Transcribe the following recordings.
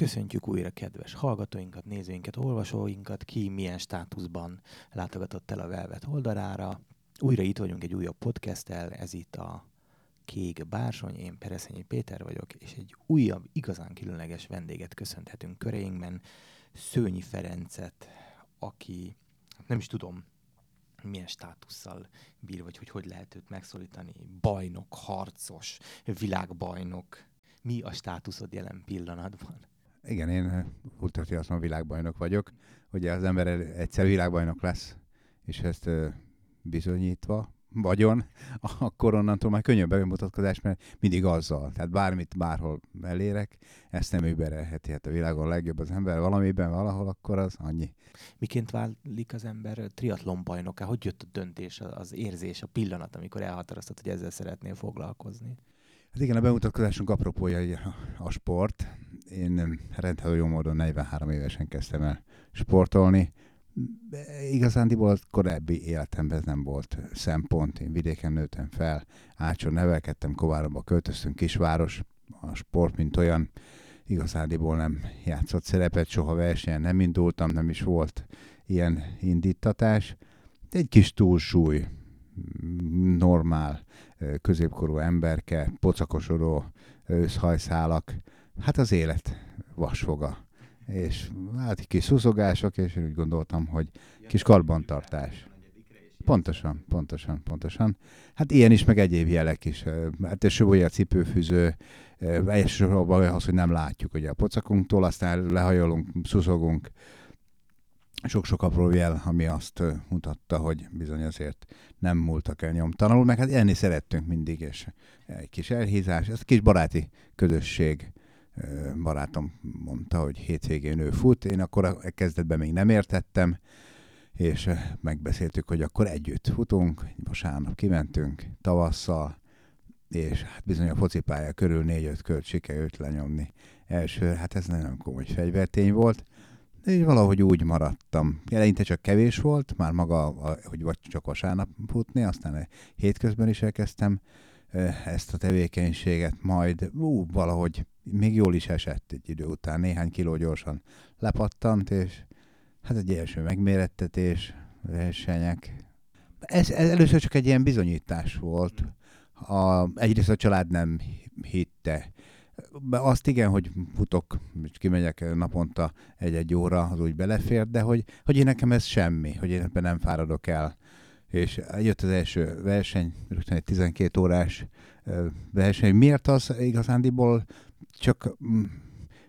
Köszöntjük újra kedves hallgatóinkat, nézőinket, olvasóinkat, ki milyen státuszban látogatott el a Velvet oldalára. Újra itt vagyunk egy újabb podcasttel, ez itt a Kék Bársony, én Pereszenyi Péter vagyok, és egy újabb, igazán különleges vendéget köszönhetünk köreinkben, Szőnyi Ferencet, aki nem is tudom, milyen státusszal bír, vagy hogy hogy lehet őt megszólítani. Bajnok, harcos, világbajnok. Mi a státuszod jelen pillanatban? Igen, én ultratriatlon világbajnok vagyok. Ugye az ember egyszer világbajnok lesz, és ezt bizonyítva vagyon, akkor onnantól már könnyebb bemutatkozás, mert mindig azzal. Tehát bármit bárhol elérek, ezt nem überelheti. Hát a világon legjobb az ember valamiben, valahol, akkor az annyi. Miként válik az ember triatlon bajnoká? Hogy jött a döntés, az érzés, a pillanat, amikor elhatároztad, hogy ezzel szeretnél foglalkozni? Hát igen, a bemutatkozásunk apropója a sport. Én rendhagyó jó módon 43 évesen kezdtem el sportolni. Igazándiból korábbi életemben ez nem volt szempont. Én vidéken nőttem fel, Ácson nevelkedtem, Kováromba költöztünk, kisváros. A sport, mint olyan, igazándiból nem játszott szerepet, soha versenyen nem indultam, nem is volt ilyen indítatás. Egy kis túlsúly, normál középkorú emberke, pocakosodó őszhajszálak, hát az élet vasfoga. És hát kis szuszogások, és úgy gondoltam, hogy kis karbantartás. Pontosan, pontosan, pontosan. Hát ilyen is, meg egyéb jelek is. Hát és a cipőfűző, elsősorban az, hogy nem látjuk ugye a pocakunktól, aztán lehajolunk, szuszogunk, sok-sok apró jel, ami azt mutatta, hogy bizony azért nem múltak el nyomtalanul, meg hát enni szerettünk mindig, és egy kis elhízás, ez kis baráti közösség. Barátom mondta, hogy hétvégén ő fut, én akkor a kezdetben még nem értettem, és megbeszéltük, hogy akkor együtt futunk, vasárnap kimentünk tavasszal, és hát bizony a focipálya körül négy-öt kört sikerült lenyomni. Első, hát ez nagyon komoly fegyvertény volt, így valahogy úgy maradtam. Eleinte csak kevés volt, már maga, hogy vagy csak vasárnap futni, aztán hétközben is elkezdtem ezt a tevékenységet, majd ú, valahogy még jól is esett egy idő után, néhány kiló gyorsan lepattant, és hát egy első megmérettetés, versenyek. Ez, ez először csak egy ilyen bizonyítás volt. A, egyrészt a család nem hitte, azt igen, hogy futok, és kimegyek naponta egy-egy óra, az úgy belefér, de hogy, hogy én nekem ez semmi, hogy én ebben nem fáradok el. És jött az első verseny, rögtön egy 12 órás verseny. Miért az igazándiból csak mm,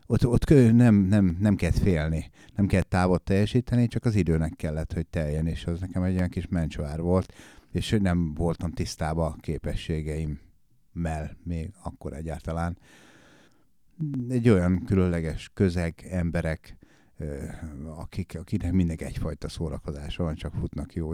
ott, ott nem, nem, nem kellett félni, nem kellett távot teljesíteni, csak az időnek kellett, hogy teljen, és az nekem egy olyan kis mencsvár volt, és nem voltam tisztában a képességeimmel még akkor egyáltalán egy olyan különleges közeg, emberek, akik, akinek mindig egyfajta szórakozása van, csak futnak jó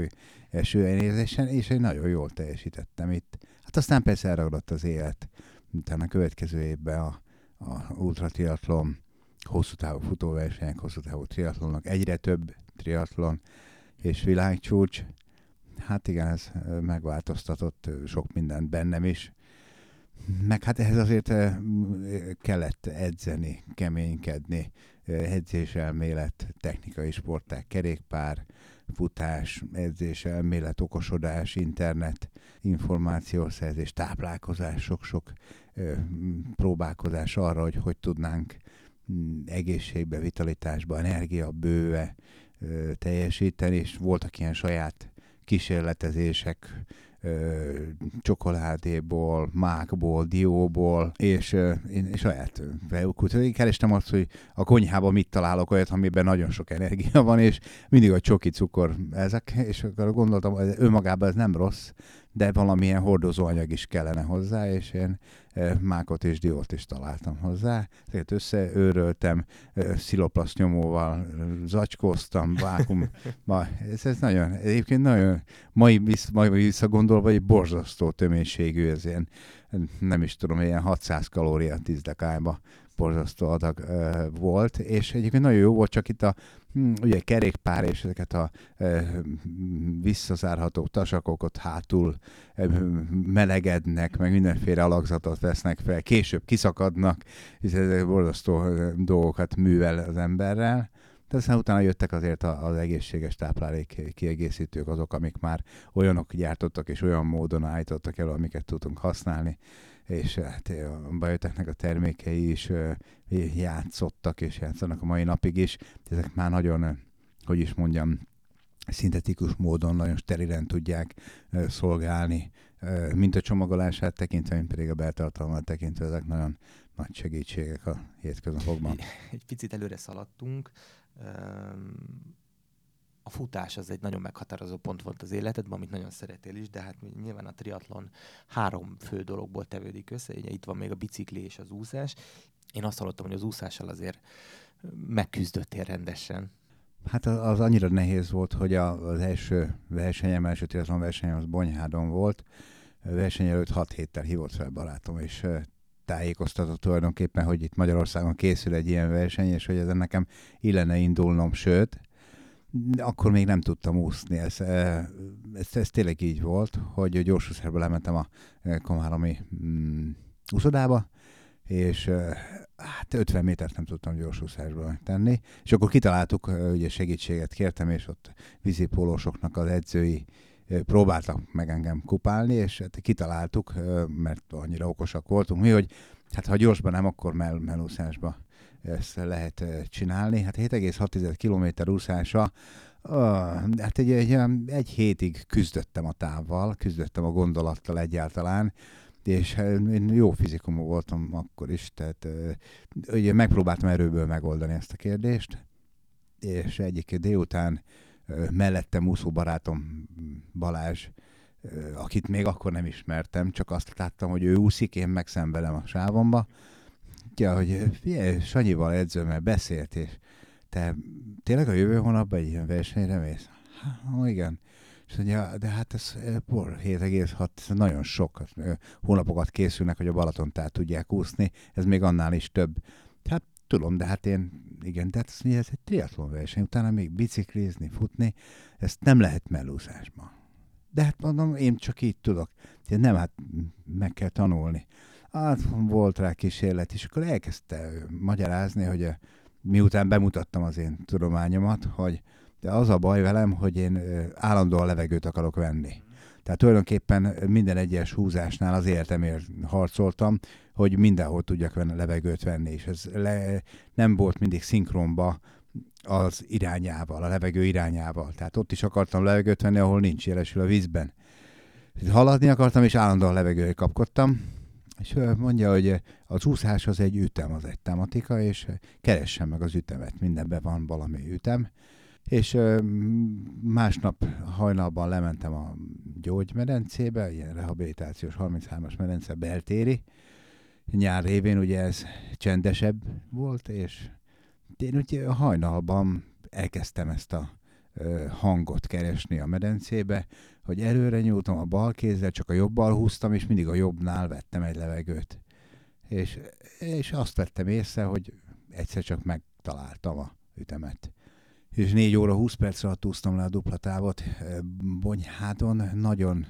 esőenézésen, és én nagyon jól teljesítettem itt. Hát aztán persze elragadott az élet. Utána a következő évben a, a ultratriatlon, hosszú távú futóversenyek, hosszú távú triatlonok, egyre több triatlon és világcsúcs. Hát igen, ez megváltoztatott sok mindent bennem is. Meg hát ehhez azért kellett edzeni, keménykedni, edzéselmélet, technikai sporták, kerékpár, futás, edzéselmélet, okosodás, internet, információszerzés, táplálkozás, sok-sok próbálkozás arra, hogy hogy tudnánk mm, egészségbe, vitalitásba, energia bőve teljesíteni, és voltak ilyen saját kísérletezések, csokoládéból, mákból, dióból, és én saját én kerestem azt, hogy a konyhában mit találok olyat, amiben nagyon sok energia van, és mindig a csoki cukor ezek, és akkor gondoltam, hogy önmagában ez nem rossz, de valamilyen hordozóanyag is kellene hozzá, és én mákot és diót is találtam hozzá. Ezeket összeőröltem, sziloplaszt nyomóval zacskóztam, vákum. ez, ez nagyon, egyébként nagyon, mai, vissz, mai visszagondolva, egy borzasztó töménységű, ez ilyen, nem is tudom, ilyen 600 kalória 10 dekájba borzasztó adag ö, volt, és egyébként nagyon jó volt, csak itt a hm, ugye kerékpár és ezeket a ö, visszazárható tasakokat hátul ö, melegednek, meg mindenféle alakzatot vesznek fel, később kiszakadnak, és ezek borzasztó dolgokat művel az emberrel. De aztán utána jöttek azért az egészséges táplálék kiegészítők, azok, amik már olyanok gyártottak és olyan módon állítottak elő, amiket tudunk használni és hát bajoteknek a termékei is játszottak, és játszanak a mai napig is. Ezek már nagyon, hogy is mondjam, szintetikus módon nagyon sterilen tudják szolgálni, mint a csomagolását tekintve, mint pedig a beltartalmat tekintve, ezek nagyon nagy segítségek a hétköznapokban. Egy picit előre szaladtunk a futás az egy nagyon meghatározó pont volt az életedben, amit nagyon szeretél is, de hát nyilván a triatlon három fő dologból tevődik össze, ugye itt van még a bicikli és az úszás. Én azt hallottam, hogy az úszással azért megküzdöttél rendesen. Hát az annyira nehéz volt, hogy az első versenyem, első triatlon versenyem az Bonyhádon volt. A verseny előtt hat héttel hívott fel barátom, és tájékoztatott tulajdonképpen, hogy itt Magyarországon készül egy ilyen verseny, és hogy ezen nekem illene indulnom, sőt, akkor még nem tudtam úszni. Ez, ez, ez tényleg így volt, hogy gyorsúszerből lementem a Komáromi mm, úszodába, és hát 50 métert nem tudtam gyorsúszerből tenni, és akkor kitaláltuk, ugye segítséget kértem, és ott vízipólósoknak az edzői próbáltak meg engem kupálni, és hát kitaláltuk, mert annyira okosak voltunk mi, hogy hát ha gyorsban nem, akkor mell- mellúszásba ezt lehet csinálni. Hát 7,6 km úszása, hát egy, egy, egy hétig küzdöttem a távval, küzdöttem a gondolattal egyáltalán, és jó fizikumú voltam akkor is, tehát ugye megpróbáltam erőből megoldani ezt a kérdést, és egyik délután mellettem úszó barátom Balázs, akit még akkor nem ismertem, csak azt láttam, hogy ő úszik, én megszenvedem a sávomba, ja, hogy figyelj, Sanyival edzőmmel beszélt, és te tényleg a jövő hónapban egy ilyen versenyre mész? Ha, igen. És mondja, de hát ez 7,6, ez nagyon sok. Hónapokat készülnek, hogy a Balaton tehát tudják úszni, ez még annál is több. Hát tudom, de hát én, igen, de hát azt mondja, ez egy triatlon verseny, utána még biciklizni, futni, ezt nem lehet mellúszásban. De hát mondom, én csak így tudok. De nem, hát meg kell tanulni. Hát volt rá kísérlet, és akkor elkezdte magyarázni, hogy miután bemutattam az én tudományomat, hogy de az a baj velem, hogy én állandóan levegőt akarok venni. Tehát tulajdonképpen minden egyes húzásnál az életemért harcoltam, hogy mindenhol tudjak venni, levegőt venni, és ez le, nem volt mindig szinkronba az irányával, a levegő irányával. Tehát ott is akartam levegőt venni, ahol nincs jelesül a vízben. Haladni akartam, és állandóan levegőt kapkodtam, és mondja, hogy az úszás az egy ütem, az egy tematika, és keressen meg az ütemet, mindenben van valami ütem. És másnap hajnalban lementem a gyógymedencébe, ilyen rehabilitációs 33-as medence beltéri. Nyár révén ugye ez csendesebb volt, és én ugye hajnalban elkezdtem ezt a hangot keresni a medencébe, hogy előre nyúltam a bal kézzel, csak a jobbal húztam, és mindig a jobbnál vettem egy levegőt. És, és azt vettem észre, hogy egyszer csak megtaláltam a ütemet. És 4 óra 20 perc alatt úsztam le a dupla távot Bonyhádon, nagyon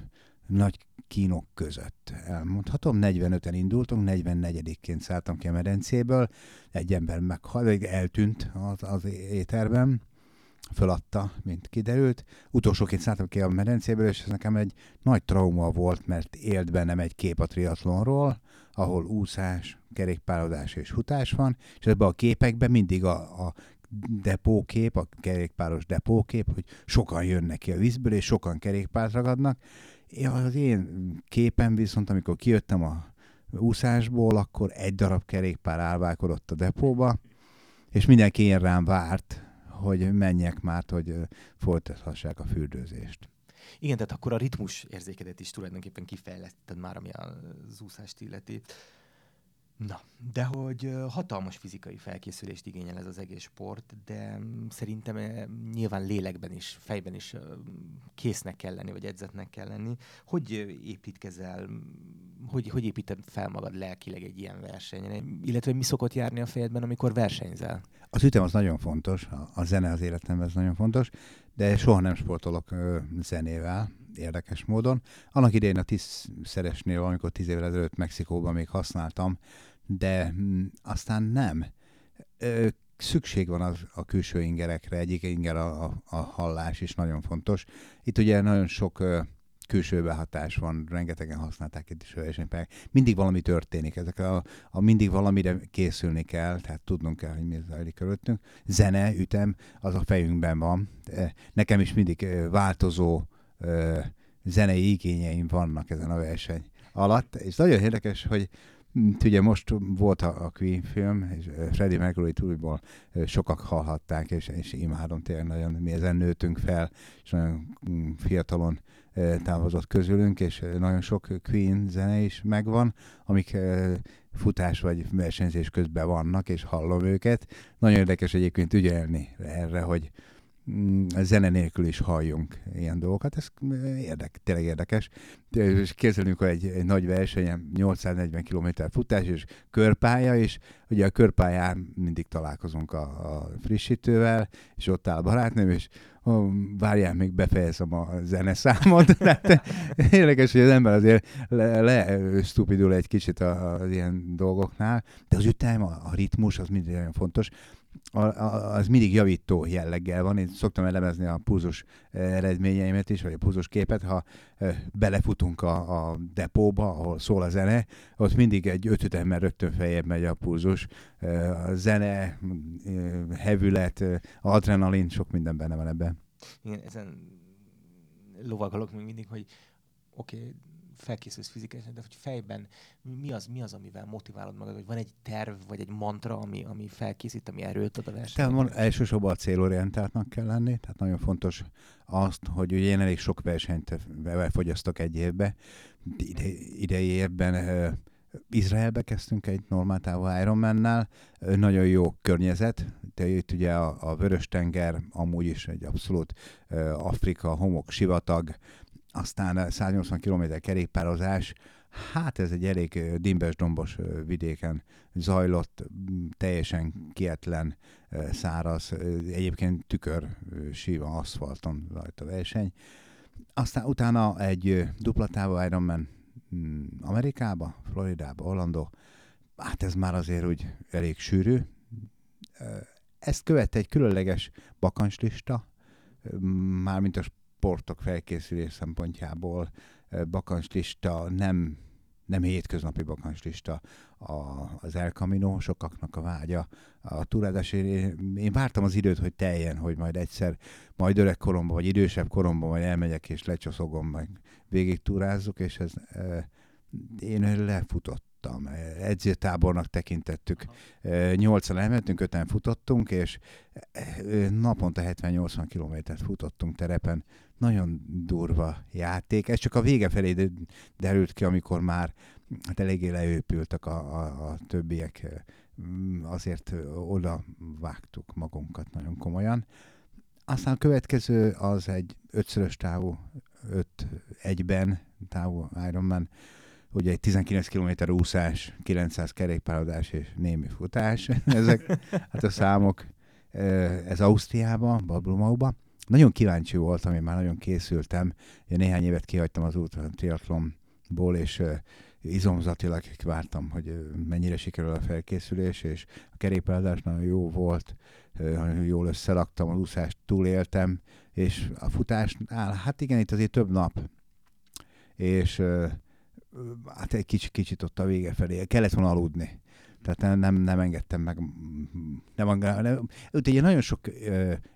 nagy kínok között. Elmondhatom, 45-en indultunk, 44-ként szálltam ki a medencéből, egy ember meghalt, eltűnt az, az éterben, föladta, mint kiderült. Utolsóként szálltam ki a medencéből, és ez nekem egy nagy trauma volt, mert élt bennem egy kép a triatlonról, ahol úszás, kerékpározás és futás van, és ebben a képekben mindig a, a depókép, a kerékpáros depókép, hogy sokan jönnek ki a vízből, és sokan kerékpárt ragadnak. Ja, az én képem viszont, amikor kijöttem a úszásból, akkor egy darab kerékpár állválkodott a depóba, és mindenki én rám várt, hogy menjek már, hogy folytathassák a fürdőzést. Igen, tehát akkor a ritmus érzékedet is tulajdonképpen kifejleszted már, ami az úszást illeti. Na, de hogy hatalmas fizikai felkészülést igényel ez az egész sport, de szerintem nyilván lélekben is, fejben is késznek kell lenni, vagy edzetnek kell lenni. Hogy építkezel hogy, hogy építed fel magad lelkileg egy ilyen versenyre? Illetve mi szokott járni a fejedben, amikor versenyzel? Az ütem az nagyon fontos, a, a zene az életemben az nagyon fontos, de soha nem sportolok ö, zenével, érdekes módon. Annak idején a tízszeresnél, amikor tíz évvel ezelőtt Mexikóban még használtam, de mm, aztán nem. Szükség van az, a külső ingerekre, egyik inger a, a, a hallás is nagyon fontos. Itt ugye nagyon sok külső behatás van, rengetegen használták itt is versenypályák. Mindig valami történik, ezek a, a mindig valamire készülni kell, tehát tudnunk kell, hogy mi zajlik körülöttünk. Zene, ütem, az a fejünkben van. Nekem is mindig változó zenei igényeim vannak ezen a verseny alatt, és nagyon érdekes, hogy Ugye most volt a, a Queen film, és Freddie Mercury túlból sokak hallhatták, és, és imádom tényleg nagyon, mi ezen nőtünk fel, és nagyon mm, fiatalon távozott közülünk, és nagyon sok Queen zene is megvan, amik futás vagy versenyzés közben vannak, és hallom őket. Nagyon érdekes egyébként ügyelni erre, hogy zene nélkül is halljunk ilyen dolgokat. Ez érdek, tényleg érdekes. És képzelünk, hogy egy, egy nagy verseny, 840 km futás és körpálya, és ugye a körpályán mindig találkozunk a, a frissítővel, és ott áll a barátnőm, és várjál, még befejezem a zeneszámot. Tehát érdekes, hogy az ember azért le, le stupidul egy kicsit az ilyen dolgoknál, de az ütem, a, a ritmus, az mindig nagyon fontos az mindig javító jelleggel van. Én szoktam elemezni a púzus eh, eredményeimet is, vagy a púzus képet, ha eh, belefutunk a, a depóba, ahol szól a zene, ott mindig egy öt ütemmel rögtön feljebb megy a púzus. Eh, a zene, hevület, adrenalin, sok minden benne van ebben. Igen, ezen lovagolok még mindig, hogy oké, okay, felkészülsz fizikálisan, de hogy fejben mi az, mi az, amivel motiválod magad, hogy van egy terv, vagy egy mantra, ami, ami felkészít, ami erőt ad a versenyre? Tehát elsősorban a célorientáltnak kell lenni, tehát nagyon fontos azt, hogy ugye én elég sok versenyt fogyasztok egy évbe. Ide, idei évben Izraelbe kezdtünk egy normál távú Ironman-nál, nagyon jó környezet, de itt ugye a, a Vörös-tenger amúgy is egy abszolút uh, Afrika, homok, sivatag, aztán 180 km kerékpározás, hát ez egy elég dimbes-dombos vidéken zajlott, teljesen kietlen, száraz, egyébként tükör síva aszfalton rajta verseny. Aztán utána egy duplatávú Ironman mm, Amerikába, Floridába, Orlando, hát ez már azért úgy elég sűrű. Ezt követte egy különleges bakancslista, mármint a sportok felkészülés szempontjából bakancslista nem, nem hétköznapi bakancslista a, az El Camino, sokaknak a vágya. A túrázás, én, én vártam az időt, hogy teljen, hogy majd egyszer, majd öreg koromban, vagy idősebb koromban majd elmegyek és lecsoszogom, meg végig túrázzuk, és ez, én lefutott futottam. Edzőtábornak tekintettük. Nyolcan elmentünk, öten futottunk, és naponta 70-80 kilométert futottunk terepen. Nagyon durva játék. Ez csak a vége felé derült ki, amikor már hát eléggé leőpültek a, a, a többiek. Azért oda vágtuk magunkat nagyon komolyan. Aztán a következő az egy ötszörös távú, öt egyben távú Ironman ugye egy 19 km úszás, 900 kerékpárodás és némi futás. Ezek hát a számok, ez Ausztriában, Bablumauban. Nagyon kíváncsi voltam, én már nagyon készültem. Én néhány évet kihagytam az ultra triatlonból, és izomzatilag vártam, hogy mennyire sikerül a felkészülés, és a kerékpározás nagyon jó volt, nagyon jól összeraktam, az úszást túléltem, és a futás, hát igen, itt azért több nap, és hát egy kicsit, kicsit ott a vége felé, kellett volna aludni. Tehát nem, nem, nem engedtem meg. Nem, nem, ugye nagyon sok,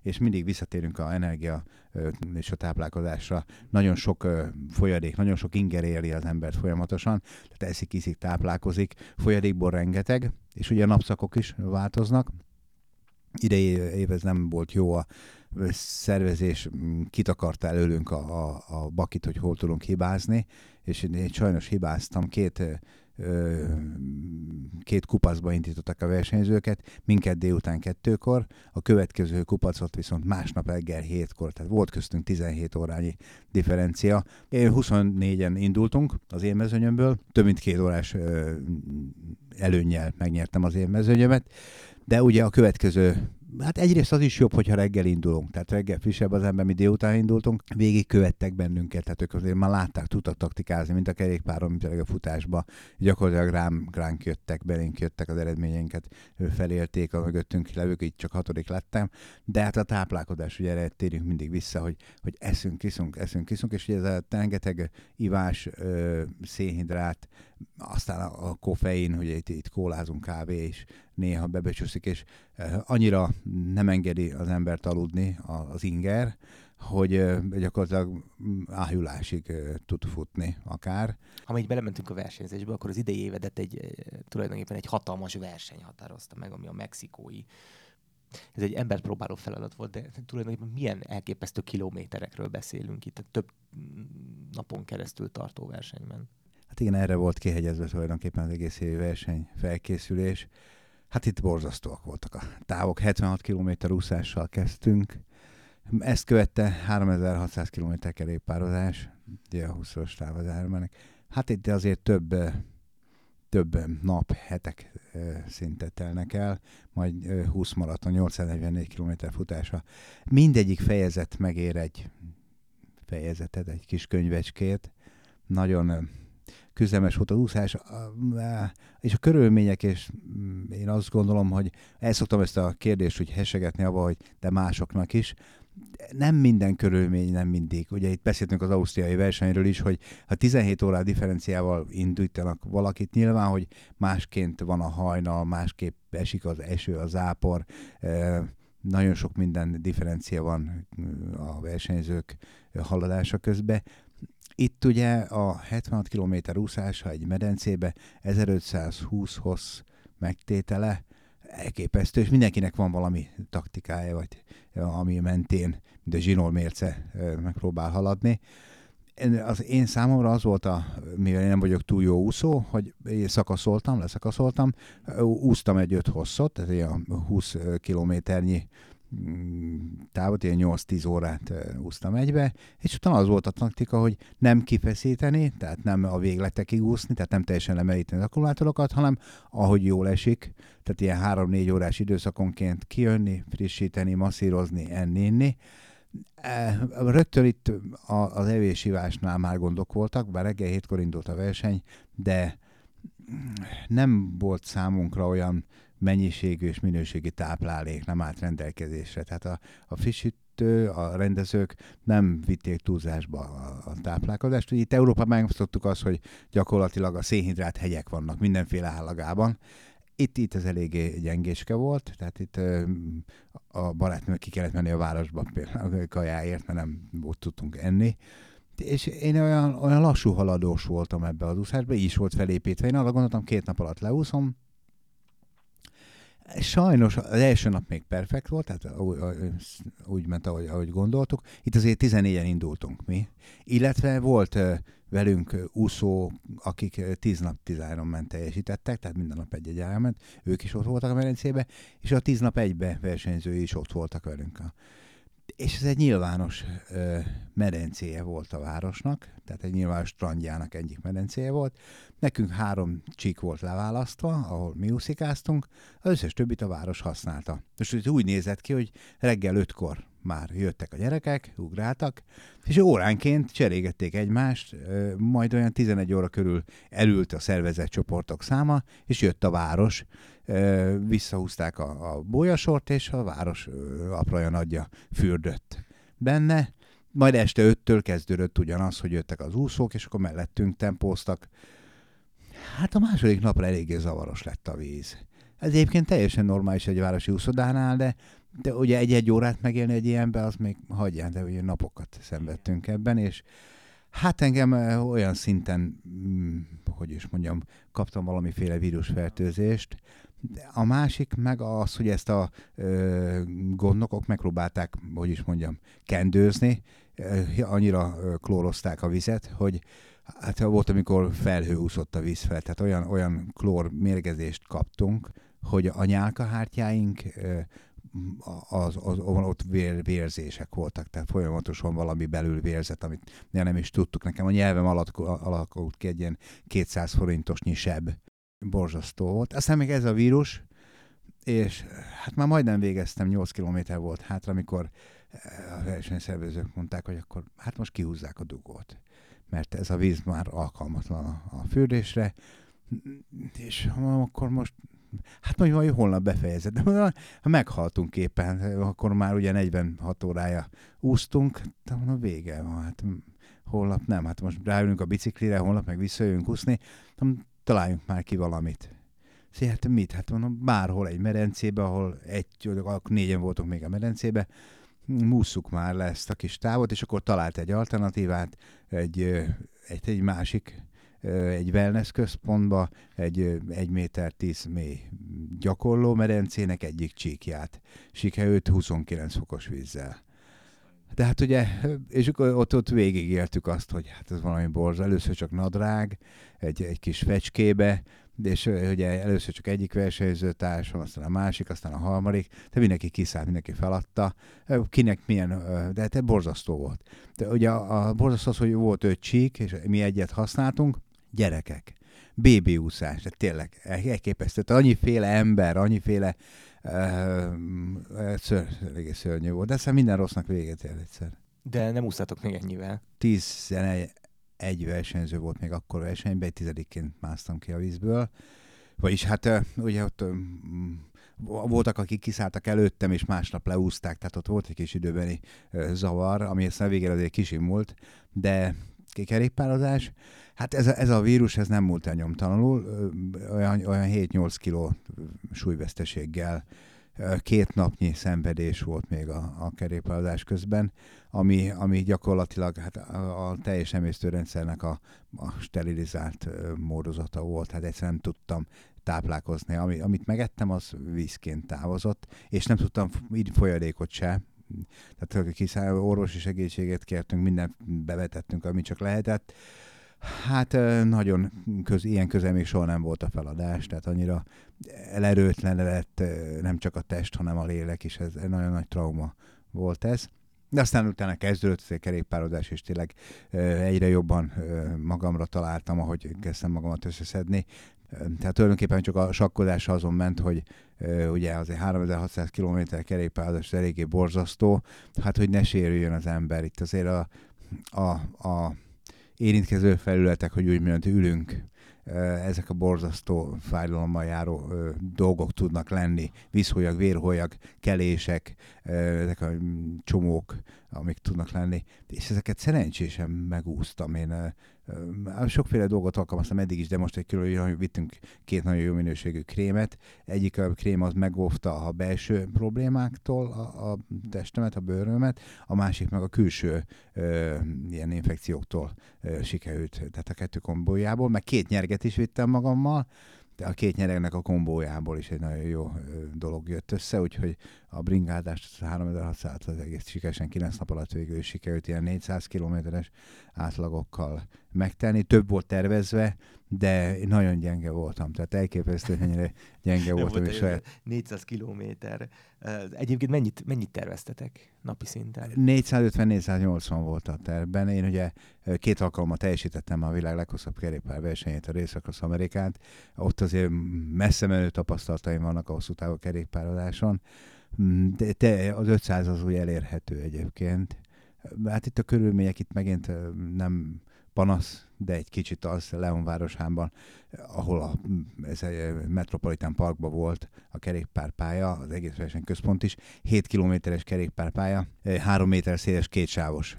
és mindig visszatérünk a energia és a táplálkozásra, nagyon sok folyadék, nagyon sok inger éri az embert folyamatosan, tehát eszik, iszik, táplálkozik, folyadékból rengeteg, és ugye a napszakok is változnak. Idei év nem volt jó a szervezés, kit akarta előlünk a, a, a bakit, hogy hol tudunk hibázni, és én, én sajnos hibáztam, két két kupacba indítottak a versenyzőket, minket délután kettőkor, a következő kupacot viszont másnap reggel hétkor, tehát volt köztünk 17 órányi differencia. Én 24-en indultunk az én mezőnyömből, több mint két órás előnnyel megnyertem az én mezőnyömet, de ugye a következő Hát egyrészt az is jobb, hogyha reggel indulunk, tehát reggel frissebb az ember, mi délután indultunk, végig követtek bennünket, tehát ők azért már látták, tudtak taktikázni, mint a kerékpáron, mint a futásba. Gyakorlatilag rám, ránk jöttek, belénk jöttek az eredményeinket, felélték a mögöttünk levők, így csak hatodik lettem. De hát a táplálkozás, ugye erre térjünk mindig vissza, hogy, hogy eszünk, iszunk, eszünk, iszunk, és ugye ez a rengeteg ivás, szénhidrát, aztán a, a koffein, ugye itt, itt kólázunk kávé, és néha bebecsúszik, és annyira nem engedi az embert aludni az inger, hogy gyakorlatilag ájulásig tud futni akár. Ha így belementünk a versenyzésbe, akkor az idei évedet egy, tulajdonképpen egy hatalmas verseny határozta meg, ami a mexikói ez egy embert próbáló feladat volt, de tulajdonképpen milyen elképesztő kilométerekről beszélünk itt több napon keresztül tartó versenyben. Hát igen, erre volt kihegyezve tulajdonképpen az egész évi verseny felkészülés. Hát itt borzasztóak voltak a távok. 76 km úszással kezdtünk. Ezt követte 3600 km kerékpározás, ugye a 20-os táv az Hát itt azért több, több nap, hetek szinte telnek el, majd 20 maraton, 844 km futása. Mindegyik fejezet megér egy fejezetet, egy kis könyvecskét. Nagyon küzdelmes volt az úszás, és a körülmények, és mm, én azt gondolom, hogy el szoktam ezt a kérdést hogy hesegetni abba, hogy de másoknak is, nem minden körülmény, nem mindig. Ugye itt beszéltünk az ausztriai versenyről is, hogy ha 17 órá differenciával indítanak valakit, nyilván, hogy másként van a hajnal, másképp esik az eső, az zápor, nagyon sok minden differencia van a versenyzők haladása közben, itt ugye a 76 km úszása egy medencébe 1520 hossz megtétele, elképesztő, és mindenkinek van valami taktikája, vagy ami mentén, de zsinol mérce megpróbál haladni. Az én számomra az volt, a, mivel én nem vagyok túl jó úszó, hogy szakaszoltam, leszakaszoltam, úsztam egy öt hosszot, tehát ilyen 20 kilométernyi távot, ilyen 8-10 órát úsztam egybe, és utána az volt a taktika, hogy nem kifeszíteni, tehát nem a végletekig úszni, tehát nem teljesen lemeríteni az akkumulátorokat, hanem ahogy jól esik, tehát ilyen 3-4 órás időszakonként kijönni, frissíteni, masszírozni, enni, inni. Rögtön itt az evésívásnál már gondok voltak, bár reggel hétkor indult a verseny, de nem volt számunkra olyan mennyiségű és minőségi táplálék nem állt rendelkezésre. Tehát a, a frissítő, a rendezők nem vitték túlzásba a, a táplálkozást. Itt Európában megmutattuk azt, hogy gyakorlatilag a szénhidrát hegyek vannak mindenféle állagában. Itt, itt ez eléggé gyengéske volt, tehát itt a barátnőnek ki kellett menni a városba például kajáért, mert nem ott tudtunk enni és én olyan, olyan lassú haladós voltam ebbe az úszásba, így is volt felépítve. Én arra gondoltam, két nap alatt leúszom, Sajnos az első nap még perfekt volt, tehát úgy ment, ahogy, ahogy gondoltuk. Itt azért 14-en indultunk mi, illetve volt velünk úszó, akik 10 nap 13 ment teljesítettek, tehát minden nap egy-egy elment, ők is ott voltak a medencébe, és a 10 nap egybe versenyzői is ott voltak velünk és ez egy nyilvános ö, medencéje volt a városnak, tehát egy nyilvános strandjának egyik medencéje volt. Nekünk három csík volt leválasztva, ahol mi úszikáztunk, az összes többit a város használta. Most úgy nézett ki, hogy reggel ötkor már jöttek a gyerekek, ugráltak, és óránként cserégették egymást, majd olyan 11 óra körül elült a szervezett csoportok száma, és jött a város, visszahúzták a, a bolyasort, és a város apraja nagyja fürdött benne, majd este öttől kezdődött ugyanaz, hogy jöttek az úszók, és akkor mellettünk tempóztak. Hát a második napra eléggé zavaros lett a víz. Ez egyébként teljesen normális egy városi úszodánál, de, de ugye egy-egy órát megélni egy ilyenbe, az még hagyján, de ugye napokat szenvedtünk ebben, és hát engem olyan szinten, mm, hogy is mondjam, kaptam valamiféle vírusfertőzést, a másik meg az, hogy ezt a ö, gondnokok megpróbálták, hogy is mondjam, kendőzni, ö, annyira ö, klórozták a vizet, hogy, Hát volt, amikor felhő úszott a víz fel, tehát olyan, olyan klór mérgezést kaptunk, hogy a nyálkahártyáink az, az, az, ott vér, vérzések voltak, tehát folyamatosan valami belül vérzett, amit nem is tudtuk. Nekem a nyelvem alatt alakult ki egy ilyen 200 forintosnyi seb. Borzasztó volt. Aztán még ez a vírus, és hát már majdnem végeztem, 8 kilométer volt hátra, amikor eh, a versenyszervezők mondták, hogy akkor hát most kihúzzák a dugót, mert ez a víz már alkalmatlan a, a fürdésre, és akkor most hát majd holnap befejezed. De ha meghaltunk éppen, akkor már ugye 46 órája úsztunk, de mondom, vége van, hát holnap nem, hát most ráülünk a biciklire, holnap meg visszajövünk úszni, találjunk már ki valamit. Szóval hát mit? Hát mondom, bárhol egy medencébe, ahol egy, akkor négyen voltunk még a medencébe, músszuk már le ezt a kis távot, és akkor talált egy alternatívát, egy, egy, egy másik egy wellness központba, egy egy méter tíz mély gyakorló medencének egyik csíkját. Sikerült 29 fokos vízzel. De hát ugye, és akkor ott, ott végigéltük azt, hogy hát ez valami borz. Először csak nadrág, egy, egy kis fecskébe, és ugye először csak egyik versenyző társam, aztán a másik, aztán a harmadik, de mindenki kiszállt, mindenki feladta. Kinek milyen, de hát borzasztó volt. De ugye a, a borzasztó az, hogy volt öt csík, és mi egyet használtunk, gyerekek. Bébi úszás, de tényleg elképesztő. Annyiféle ember, annyiféle uh, ször, szörnyű volt, de aztán minden rossznak véget ér egyszer. De nem úsztatok még ennyivel. 11 egy versenyző volt még akkor versenyben, egy tizedikként másztam ki a vízből. Vagyis hát ugye ott voltak, akik kiszálltak előttem, és másnap leúzták, tehát ott volt egy kis időbeni zavar, ami aztán végére azért kisimult, de kerékpározás. Hát ez a, ez a vírus, ez nem múlt el nyomtalanul, olyan, olyan 7-8 kiló súlyveszteséggel, két napnyi szenvedés volt még a, a kerékpározás közben, ami, ami gyakorlatilag hát a, a teljes emésztőrendszernek a, a sterilizált módozata volt, hát egyszerűen nem tudtam táplálkozni. Ami, amit megettem, az vízként távozott, és nem tudtam így folyadékot se, tehát kiszáll, orvosi segítséget kértünk, mindent bevetettünk, amit csak lehetett. Hát nagyon köz, ilyen közel még soha nem volt a feladás, tehát annyira elerőtlen lett nem csak a test, hanem a lélek is, ez egy nagyon nagy trauma volt ez. De aztán utána kezdődött a kerékpározás, és tényleg egyre jobban magamra találtam, ahogy kezdtem magamat összeszedni. Tehát tulajdonképpen csak a sakkozás azon ment, hogy ugye azért 3600 km kerékpározás eléggé borzasztó, hát hogy ne sérüljön az ember. Itt azért a, a, a érintkező felületek, hogy úgy mondjuk ülünk, ezek a borzasztó fájdalommal járó dolgok tudnak lenni. Vízholyag, vérholyag, kelések, ezek a csomók, amik tudnak lenni. És ezeket szerencsésen megúsztam. Én Sokféle dolgot alkalmaztam eddig is, de most egy külön vittünk két nagyon jó minőségű krémet. Egyik a krém az megóvta a belső problémáktól a, a testemet, a bőrömet, a másik meg a külső ö, ilyen infekcióktól ö, sikerült, tehát a kettő kombójából, meg két nyerget is vittem magammal, de a két nyeregnek a kombójából is egy nagyon jó dolog jött össze, úgyhogy a bringádást 3600 az egész sikeresen 9 nap alatt végül sikerült ilyen 400 kilométeres átlagokkal megtenni. Több volt tervezve, de nagyon gyenge voltam, tehát elképesztő, hogy ennyire gyenge voltam. és saját... 400 kilométer. Egyébként mennyit, mennyit terveztetek napi szinten? 450-480 volt a tervben. Én ugye két alkalommal teljesítettem a világ leghosszabb kerékpár versenyét, a Részakrosz Amerikát. Ott azért messze menő tapasztalataim vannak a hosszú távú kerékpározáson. De te, az 500 az úgy elérhető egyébként. Hát itt a körülmények itt megint nem panasz, de egy kicsit az Leonvárosában, ahol a, ez egy Metropolitan Parkban volt a kerékpárpálya, az egész központ is, 7 kilométeres kerékpárpálya, 3 méter széles kétsávos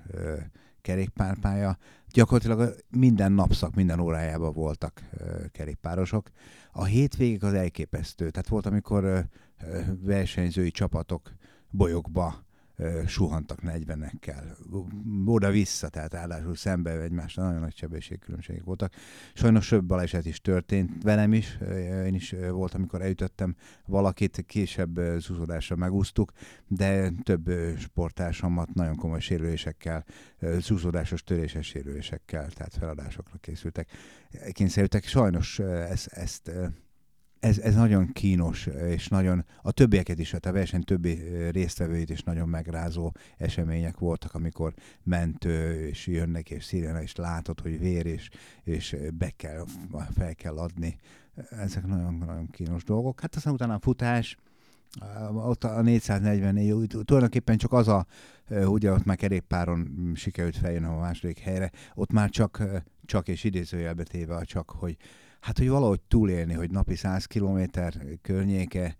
kerékpárpálya. Gyakorlatilag minden napszak, minden órájában voltak kerékpárosok. A hétvégig az elképesztő. Tehát volt, amikor versenyzői csapatok bolyokba suhantak 40-ekkel. Oda-vissza, tehát ráadásul szembe egymásra nagyon nagy sebességkülönbségek voltak. Sajnos több baleset is történt velem is. Én is voltam, amikor elütöttem valakit, később zúzódásra megúsztuk, de több sportársamat nagyon komoly sérülésekkel, zúzódásos töréses sérülésekkel, tehát feladásokra készültek. Kényszerültek. Sajnos ezt, ezt ez, ez nagyon kínos, és nagyon a többieket is, hát a verseny többi résztvevőit is nagyon megrázó események voltak, amikor mentő, és jönnek, és szírena, és látod, hogy vér, és, és be kell, fel kell adni. Ezek nagyon-nagyon kínos dolgok. Hát aztán utána a futás, ott a 444, tulajdonképpen csak az a, ugye ott már kerékpáron sikerült feljön a második helyre, ott már csak, csak és idézőjelbe téve csak, hogy hát hogy valahogy túlélni, hogy napi 100 km környéke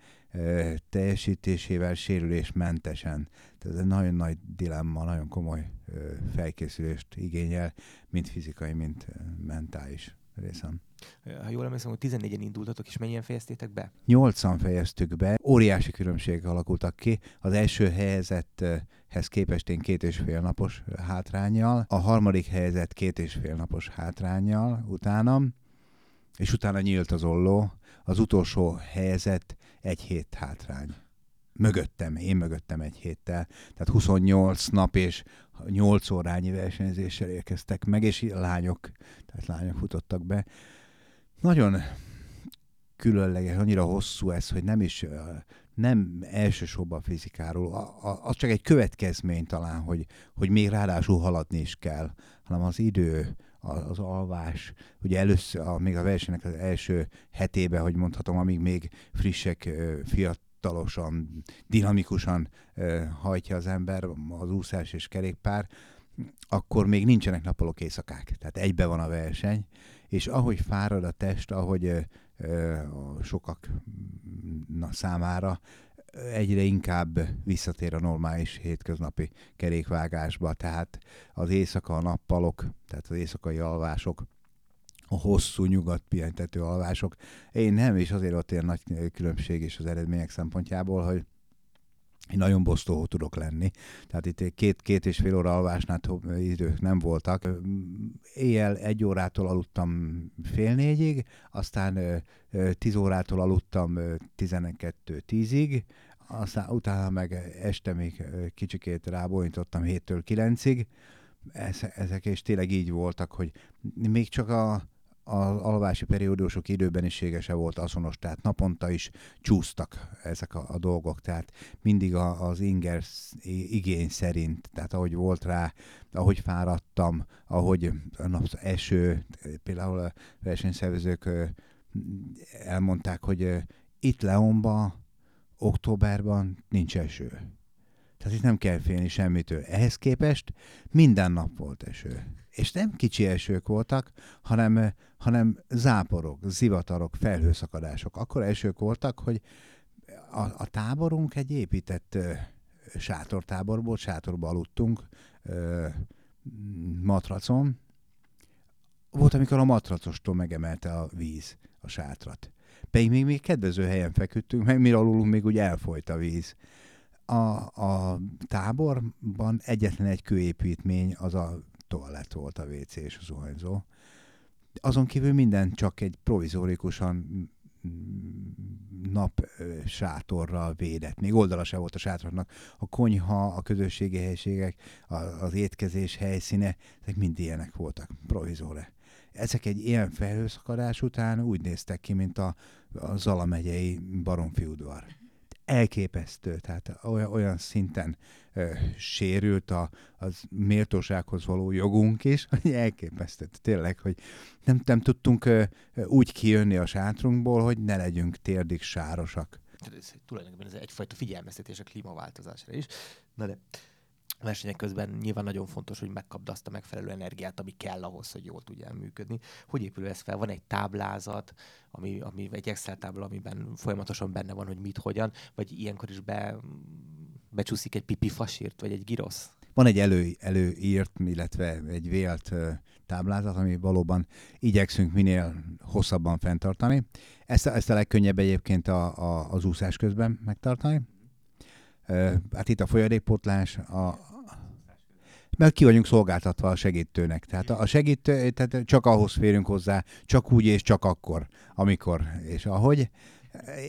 teljesítésével sérülésmentesen. Tehát ez egy nagyon nagy dilemma, nagyon komoly felkészülést igényel, mind fizikai, mind mentális részem. Ha jól emlékszem, hogy 14-en indultatok, és mennyien fejeztétek be? 8-an fejeztük be. Óriási különbségek alakultak ki. Az első helyezetthez képest én két és fél napos hátrányjal, a harmadik helyezett két és fél napos hátrányjal utánam, és utána nyílt az olló, az utolsó helyzet egy hét hátrány. Mögöttem, én mögöttem egy héttel. Tehát 28 nap és 8 órányi versenyzéssel érkeztek meg, és lányok, tehát lányok futottak be. Nagyon különleges, annyira hosszú ez, hogy nem is nem elsősorban fizikáról, az csak egy következmény talán, hogy, hogy még ráadásul haladni is kell, hanem az idő, az alvás, ugye először, a, még a versenynek az első hetében, hogy mondhatom, amíg még frissek, fiatalosan, dinamikusan hajtja az ember az úszás és kerékpár, akkor még nincsenek napolók éjszakák. Tehát egybe van a verseny, és ahogy fárad a test, ahogy sokak na, számára egyre inkább visszatér a normális hétköznapi kerékvágásba, tehát az éjszaka, a nappalok, tehát az éjszakai alvások, a hosszú nyugat pihentető alvások. Én nem, és azért ott ilyen nagy különbség is az eredmények szempontjából, hogy én nagyon bosztó tudok lenni. Tehát itt két, két és fél óra alvásnál idők nem voltak. Éjjel egy órától aludtam fél négyig, aztán tíz órától aludtam tizenkettő tízig, aztán utána meg este még kicsikét rábólintottam héttől kilencig. Ezek és tényleg így voltak, hogy még csak a az alvási periódusok időbenisége volt azonos, tehát naponta is csúsztak ezek a, a dolgok, tehát mindig a, az inger igény szerint, tehát ahogy volt rá, ahogy fáradtam, ahogy a nap eső, például a versenyszervezők elmondták, hogy itt Leonba októberben nincs eső. Tehát itt nem kell félni semmitől. Ehhez képest minden nap volt eső és nem kicsi esők voltak, hanem, hanem záporok, zivatarok, felhőszakadások. Akkor esők voltak, hogy a, a táborunk egy épített ö, sátortábor volt, sátorba aludtunk ö, matracon. Volt, amikor a matracostól megemelte a víz a sátrat. Pedig még, még kedvező helyen feküdtünk, meg mi alulunk még úgy elfolyt a víz. A, a táborban egyetlen egy kőépítmény, az a toalett volt a WC és a zuhanyzó. Azon kívül minden csak egy provizórikusan nap sátorral védett. Még oldala se volt a sátornak. A konyha, a közösségi helységek, az étkezés helyszíne, ezek mind ilyenek voltak, provizóre. Ezek egy ilyen felhőszakadás után úgy néztek ki, mint a, a Zala megyei baromfiudvar elképesztő, tehát olyan, olyan szinten ö, sérült a, az méltósághoz való jogunk is, hogy elképesztő. Tényleg, hogy nem, nem tudtunk ö, úgy kijönni a sátrunkból, hogy ne legyünk térdig sárosak. Ez, tulajdonképpen ez egyfajta figyelmeztetés a klímaváltozásra is. Na de versenyek közben nyilván nagyon fontos, hogy megkapd azt a megfelelő energiát, ami kell ahhoz, hogy jól tudjál működni. Hogy épül ez fel? Van egy táblázat, ami, ami egy Excel tábla, amiben folyamatosan benne van, hogy mit, hogyan, vagy ilyenkor is be, becsúszik egy pipi fasírt, vagy egy girosz? Van egy elő, előírt, illetve egy vélt táblázat, ami valóban igyekszünk minél hosszabban fenntartani. Ezt, ezt a legkönnyebb egyébként a, a, az úszás közben megtartani Hát itt a folyadékpotlás, a, mert ki vagyunk szolgáltatva a segítőnek. Tehát a segítő, tehát csak ahhoz férünk hozzá, csak úgy és csak akkor, amikor és ahogy.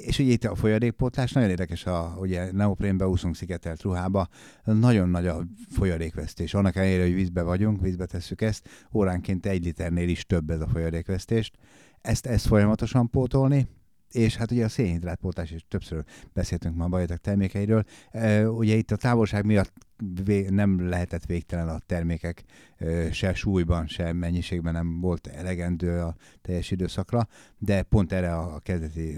És ugye itt a folyadékpótlás, nagyon érdekes, a, ugye neoprénbe úszunk szigetelt ruhába, nagyon nagy a folyadékvesztés. Annak ellenére, hogy vízbe vagyunk, vízbe tesszük ezt, óránként egy liternél is több ez a folyadékvesztést. Ezt, ezt folyamatosan pótolni, és hát ugye a szénhidrátpótlás, és többször beszéltünk már a bajotok termékeiről, ugye itt a távolság miatt nem lehetett végtelen a termékek, se súlyban, se mennyiségben nem volt elegendő a teljes időszakra, de pont erre a kezdeti,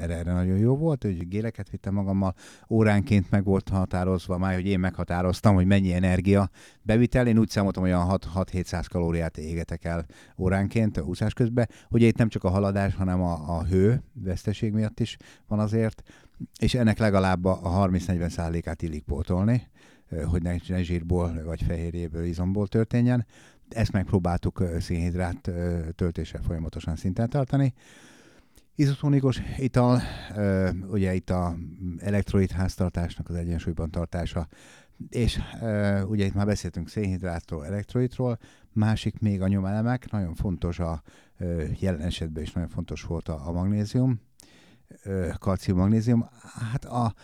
erre, erre nagyon jó volt, hogy géleket vittem magammal, óránként meg volt határozva, már hogy én meghatároztam, hogy mennyi energia bevitel, én úgy számoltam, hogy olyan 6-700 kalóriát égetek el óránként úszás közben. Ugye itt nem csak a haladás, hanem a, a hő veszteség miatt is van azért, és ennek legalább a 30-40 százalékát illik pótolni hogy ne, zsírból vagy fehérjéből, izomból történjen. Ezt megpróbáltuk szénhidrát töltéssel folyamatosan szinten tartani. Izotonikus ital, ugye itt a elektrolit háztartásnak az egyensúlyban tartása, és ugye itt már beszéltünk szénhidrátról, elektrolitról, másik még a nyomelemek, nagyon fontos a jelen esetben is nagyon fontos volt a magnézium, kalcium, magnézium. Hát a,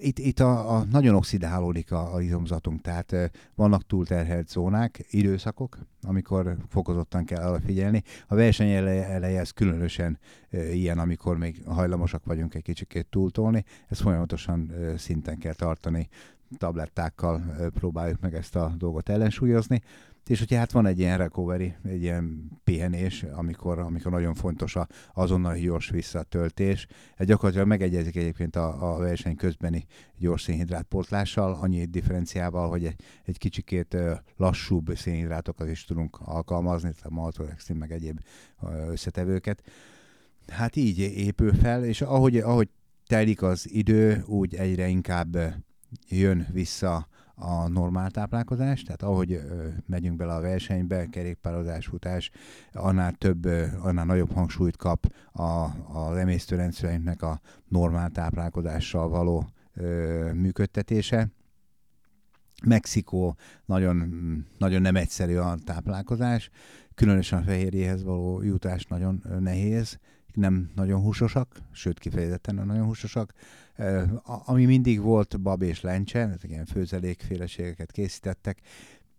itt, itt a, a, nagyon oxidálódik a, a izomzatunk, tehát vannak túlterhelt zónák, időszakok, amikor fokozottan kell arra figyelni. A verseny eleje, eleje ez különösen ilyen, amikor még hajlamosak vagyunk egy kicsikét túltolni, ezt folyamatosan szinten kell tartani, tablettákkal próbáljuk meg ezt a dolgot ellensúlyozni. És hogyha hát van egy ilyen recovery, egy ilyen pihenés, amikor, amikor nagyon fontos a azonnal gyors visszatöltés. Ez gyakorlatilag megegyezik egyébként a, a verseny közbeni gyors szénhidrátpótlással, annyi differenciával, hogy egy, egy kicsikét lassúbb szénhidrátokat is tudunk alkalmazni, tehát maltodextrin meg egyéb összetevőket. Hát így épül fel, és ahogy, ahogy telik az idő, úgy egyre inkább jön vissza a normál táplálkozás, tehát ahogy ö, megyünk bele a versenybe, kerékpározás, futás, annál több, ö, annál nagyobb hangsúlyt kap a, az emésztőrendszerünknek a normál táplálkozással való ö, működtetése. Mexikó nagyon, nagyon nem egyszerű a táplálkozás, különösen a fehérjéhez való jutás nagyon nehéz, nem nagyon húsosak, sőt kifejezetten nagyon húsosak. Ami mindig volt bab és lencse, ezek ilyen főzelékféleségeket készítettek,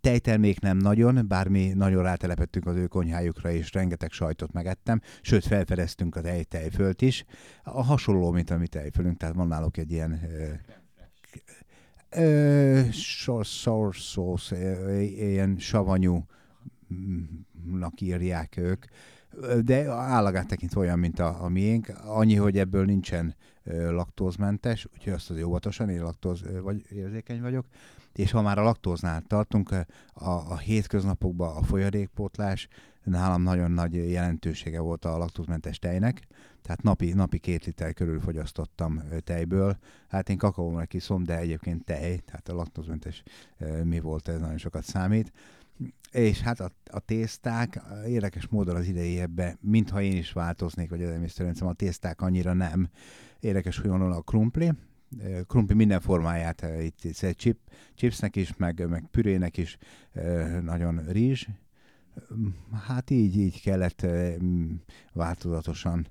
Tejtermék nem nagyon, bármi nagyon rátelepettünk az ő konyhájukra, és rengeteg sajtot megettem, sőt felfedeztünk az tejfölt is. A hasonló, mint a mi tejfölünk, tehát van náluk egy ilyen sour sauce, ilyen savanyú írják ők, de állagát tekintve olyan, mint a, a miénk, annyi, hogy ebből nincsen laktózmentes, úgyhogy azt az óvatosan, én laktóz vagy érzékeny vagyok, és ha már a laktóznál tartunk, a, a hétköznapokban a folyadékpótlás nálam nagyon nagy jelentősége volt a laktózmentes tejnek, tehát napi, napi két liter körül fogyasztottam tejből. Hát én kakaónak kiszom, de egyébként tej, tehát a laktózmentes mi volt, ez nagyon sokat számít. És hát a, a tészták érdekes módon az idei ebbe, mintha én is változnék, vagy az emésztőrendszerem, a tészták annyira nem. Érdekes, hogy van a krumpli, krumpli minden formáját, itt, itt chip, chipsnek is, meg, meg pürének is, nagyon rizs. Hát így, így kellett változatosan,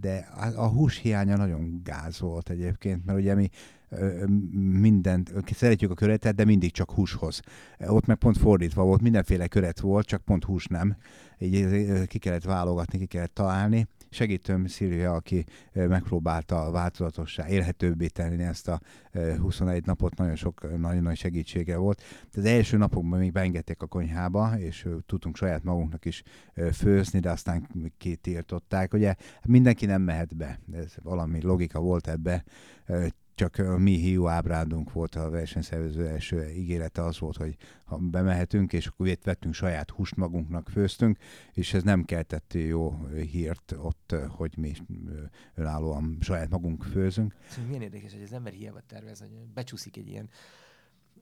de a hús hiánya nagyon gáz volt egyébként, mert ugye mi mindent, szeretjük a köretet, de mindig csak húshoz. Ott meg pont fordítva volt, mindenféle köret volt, csak pont hús nem. Így ki kellett válogatni, ki kellett találni. Segítőm Szilvia, aki megpróbálta változatossá, élhetőbbé tenni ezt a 21 napot, nagyon sok, nagyon nagy segítsége volt. Az első napokban még beengedték a konyhába, és tudtunk saját magunknak is főzni, de aztán kitiltották. Ugye mindenki nem mehet be, ez valami logika volt ebbe, csak a mi hiú ábrádunk volt a versenyszervező első ígérete az volt, hogy ha bemehetünk, és akkor vettünk saját húst magunknak, főztünk, és ez nem keltett jó hírt ott, hogy mi önállóan saját magunk főzünk. Szóval milyen érdekes, hogy az ember hiába tervez, hogy becsúszik egy ilyen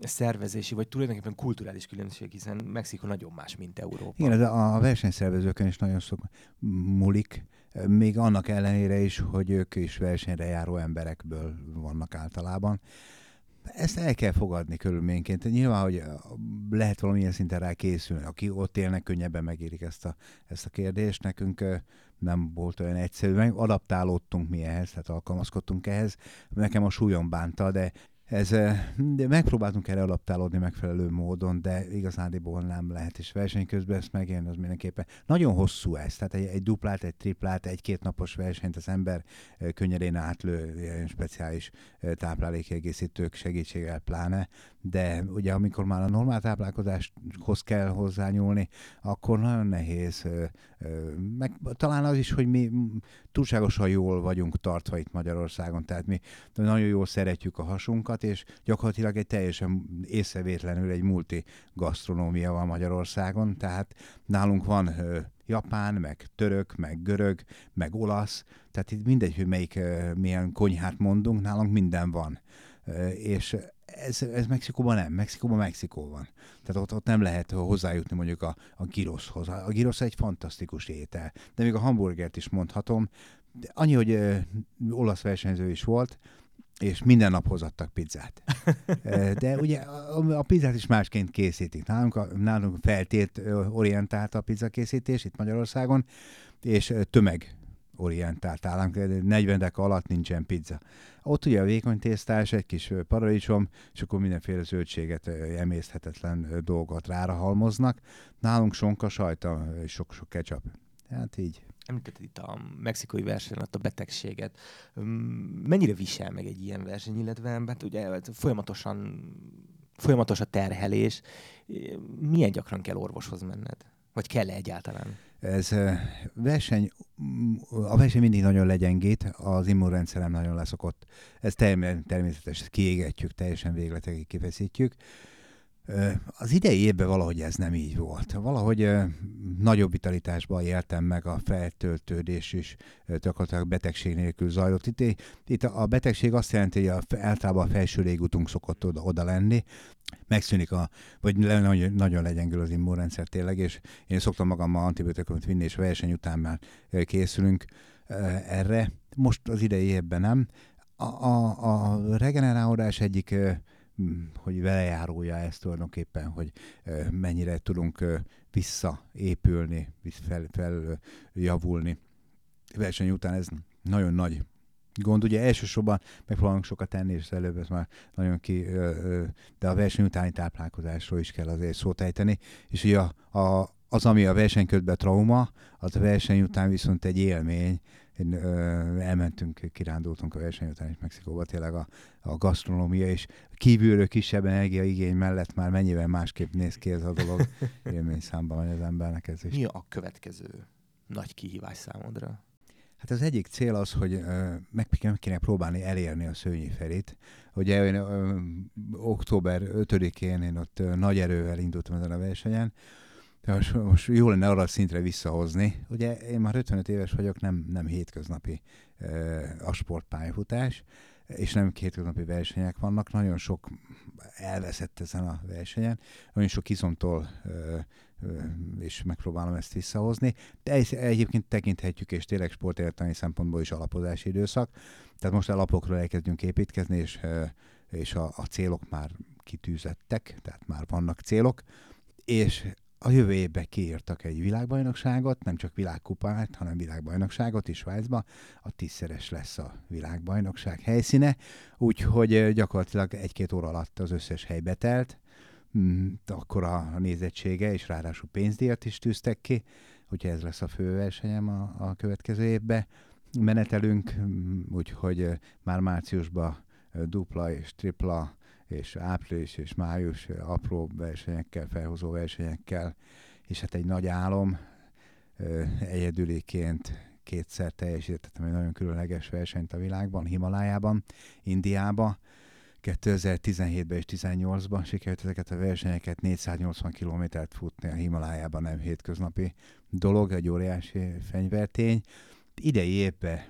szervezési, vagy tulajdonképpen kulturális különbség, hiszen Mexikó nagyon más, mint Európa. Igen, de a versenyszervezőkön is nagyon sok múlik, még annak ellenére is, hogy ők is versenyre járó emberekből vannak általában. Ezt el kell fogadni körülményként. Nyilván, hogy lehet valamilyen szinten rá készülni. Aki ott élnek, könnyebben megérik ezt a, ezt a kérdést. Nekünk nem volt olyan egyszerű, meg adaptálódtunk mi ehhez, tehát alkalmazkodtunk ehhez. Nekem a súlyom bánta, de ez, de megpróbáltunk erre adaptálódni megfelelő módon, de igazándiból nem lehet, és verseny közben ezt megélni az mindenképpen. Nagyon hosszú ez, tehát egy, egy duplát, egy triplát, egy-két napos versenyt az ember könnyedén átlő, ilyen speciális táplálékegészítők segítségével pláne, de ugye amikor már a normál táplálkozáshoz kell hozzányúlni, akkor nagyon nehéz, meg talán az is, hogy mi túlságosan jól vagyunk tartva itt Magyarországon, tehát mi nagyon jól szeretjük a hasunkat, és gyakorlatilag egy teljesen észrevétlenül egy multi gasztronómia van Magyarországon, tehát nálunk van japán, meg török, meg görög, meg olasz, tehát itt mindegy, hogy melyik milyen konyhát mondunk, nálunk minden van. És ez, ez Mexikóban nem. Mexikóban Mexikó van. Tehát ott, ott nem lehet hozzájutni mondjuk a, a gyroszhoz. A gyrosz egy fantasztikus étel. De még a hamburgert is mondhatom. De annyi, hogy ö, olasz versenyző is volt, és minden nap hozattak pizzát. De ugye a, a pizzát is másként készítik. Nálunk, a, nálunk feltét orientált a pizzakészítés itt Magyarországon, és tömeg orientált állam, 40 deka alatt nincsen pizza. Ott ugye a vékony tésztás, egy kis paradicsom, és akkor mindenféle zöldséget, emészthetetlen dolgot rára halmoznak. Nálunk sonka, sajta és sok-sok ketchup. Hát így. Említetted itt a mexikai verseny a betegséget. Mennyire visel meg egy ilyen verseny, illetve hát ugye folyamatosan folyamatos a terhelés. Milyen gyakran kell orvoshoz menned? Vagy kell -e egyáltalán? Ez verseny, a verseny mindig nagyon legyengít, az immunrendszerem nagyon leszokott. Ez természetes, kiégetjük, teljesen végletekig kifeszítjük. Az idei évben valahogy ez nem így volt. Valahogy nagyobb vitalitásban éltem meg a feltöltődés is gyakorlatilag betegség nélkül zajlott. Itt, itt a betegség azt jelenti, hogy a, általában a felső légutunk szokott oda, oda lenni, megszűnik a, vagy nagyon, nagyon legyengül az immunrendszer tényleg, és én szoktam magammal antibiotikumot vinni, és verseny után már készülünk erre. Most az idei évben nem. A, a, a regenerálódás egyik hogy velejárója ez tulajdonképpen, hogy mennyire tudunk visszaépülni, fel. Verseny után ez nagyon nagy gond. Ugye elsősorban megpróbálunk sokat tenni, és előbb ez már nagyon ki, de a verseny utáni táplálkozásról is kell azért szót ejteni. És ugye a, a, az, ami a versenyközben trauma, az a verseny után viszont egy élmény, én, ö, elmentünk, kirándultunk a verseny után is Mexikóba, tényleg a, a gasztronómia és kívülről kisebb energiaigény mellett már mennyivel másképp néz ki ez a dolog. Élmény számban van az embernek ez is. Mi a következő nagy kihívás számodra? Hát az egyik cél az, hogy ö, meg, kéne próbálni elérni a szőnyi felét. Ugye én ö, október 5-én én ott ö, nagy erővel indultam ezen a versenyen, most, most jó lenne arra a szintre visszahozni. Ugye én már 55 éves vagyok, nem, nem hétköznapi ö, a sportpályafutás, és nem hétköznapi versenyek vannak. Nagyon sok elveszett ezen a versenyen, nagyon sok izomtól ö, és megpróbálom ezt visszahozni. De egyébként tekinthetjük, és tényleg sportértelmi szempontból is alapozási időszak. Tehát most alapokról elkezdünk építkezni, és, és a, a célok már kitűzettek, tehát már vannak célok, és a jövő évben kiírtak egy világbajnokságot, nem csak világkupát, hanem világbajnokságot is Svájcba. A tízszeres lesz a világbajnokság helyszíne, úgyhogy gyakorlatilag egy-két óra alatt az összes hely betelt, mm, akkor a nézettsége, és ráadásul pénzdíjat is tűztek ki, úgyhogy ez lesz a fő versenyem a, a következő évben. Menetelünk, mm, úgyhogy már márciusban dupla és tripla és április és május apró versenyekkel, felhozó versenyekkel, és hát egy nagy álom, egyedüliként kétszer teljesítettem egy nagyon különleges versenyt a világban, Himalájában, Indiába. 2017-ben és 2018-ban sikerült ezeket a versenyeket 480 kilométert futni a Himalájában, nem hétköznapi dolog, egy óriási fenyvertény. Idei évben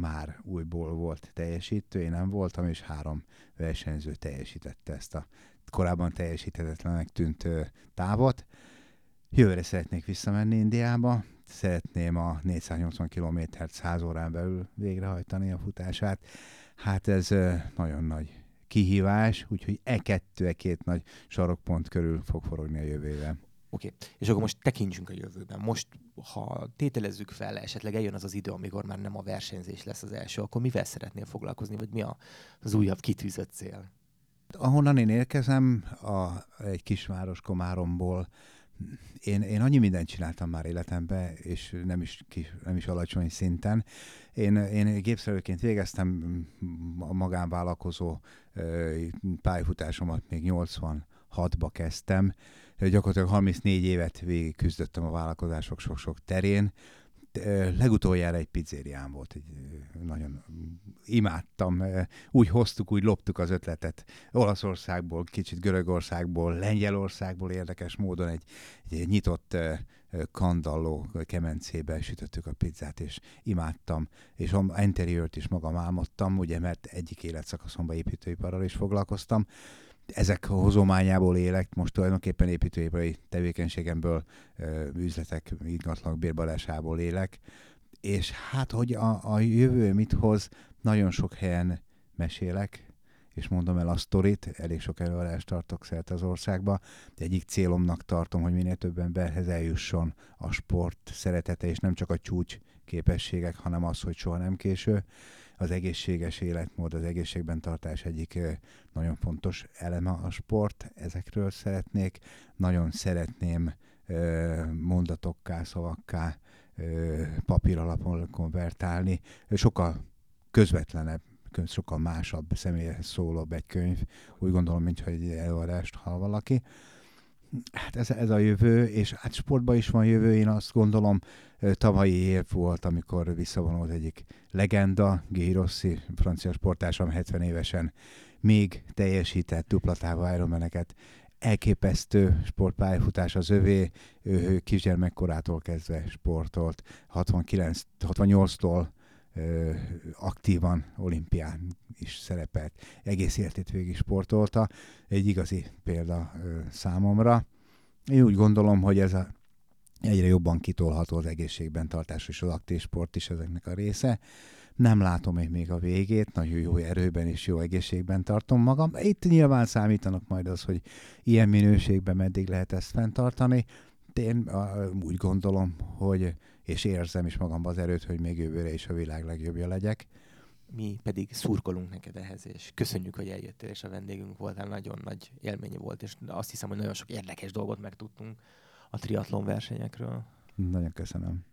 már újból volt teljesítő, én nem voltam, és három versenyző teljesítette ezt a korábban teljesíthetetlenek tűnt távot. Jövőre szeretnék visszamenni Indiába, szeretném a 480 km-t 100 órán belül végrehajtani a futását. Hát ez nagyon nagy kihívás, úgyhogy e kettő, e két nagy sarokpont körül fog forogni a jövőben. Oké, okay. és akkor most tekintsünk a jövőben. Most, ha tételezzük fel, esetleg eljön az az idő, amikor már nem a versenyzés lesz az első, akkor mivel szeretnél foglalkozni, vagy mi az újabb kitűzött cél? Ahonnan én érkezem, a, egy kisváros Komáromból, én, én annyi mindent csináltam már életemben, és nem is, kis, nem is alacsony szinten. Én, én gépszerelőként végeztem a magánvállalkozó pályafutásomat még 86-ba kezdtem. Gyakorlatilag 34 évet végig küzdöttem a vállalkozások sok-sok terén legutoljára egy pizzérián volt, egy, nagyon imádtam. Úgy hoztuk, úgy loptuk az ötletet Olaszországból, kicsit Görögországból, Lengyelországból érdekes módon egy, egy nyitott kandalló kemencébe sütöttük a pizzát, és imádtam, és a interiört is magam álmodtam, ugye, mert egyik életszakaszomban építőiparral is foglalkoztam, ezek hozományából élek, most tulajdonképpen építőipari tevékenységemből, üzletek, ingatlanok bérbalásából élek, és hát, hogy a, a jövő mit hoz, nagyon sok helyen mesélek, és mondom el a sztorit, elég sok előadást tartok szerte az országba, de egyik célomnak tartom, hogy minél több emberhez eljusson a sport szeretete, és nem csak a csúcs képességek, hanem az, hogy soha nem késő az egészséges életmód, az egészségben tartás egyik nagyon fontos eleme a sport. Ezekről szeretnék. Nagyon szeretném mondatokká, szavakká, papír alapon konvertálni. Sokkal közvetlenebb, sokkal másabb, személyhez szólóbb egy könyv. Úgy gondolom, mintha egy előadást hall valaki. Hát ez, ez a jövő, és hát sportban is van jövő, én azt gondolom, tavalyi év volt, amikor visszavonult egyik legenda, Guy Rossi, francia sportásom 70 évesen még teljesített duplatávú Ironmaneket, elképesztő sportpályafutás az övé, ő kisgyermekkorától kezdve sportolt, 69, 68-tól aktívan olimpián is szerepelt, egész életét végig sportolta, egy igazi példa számomra. Én úgy gondolom, hogy ez a egyre jobban kitolható az egészségben tartás és az aktív sport is ezeknek a része. Nem látom még, még a végét, nagyon jó erőben és jó egészségben tartom magam. Itt nyilván számítanak majd az, hogy ilyen minőségben meddig lehet ezt fenntartani. Én úgy gondolom, hogy és érzem is magamban az erőt, hogy még jövőre is a világ legjobbja legyek. Mi pedig szurkolunk neked ehhez, és köszönjük, hogy eljöttél, és a vendégünk voltál. Nagyon nagy élmény volt, és azt hiszem, hogy nagyon sok érdekes dolgot megtudtunk a triatlon versenyekről. Nagyon köszönöm.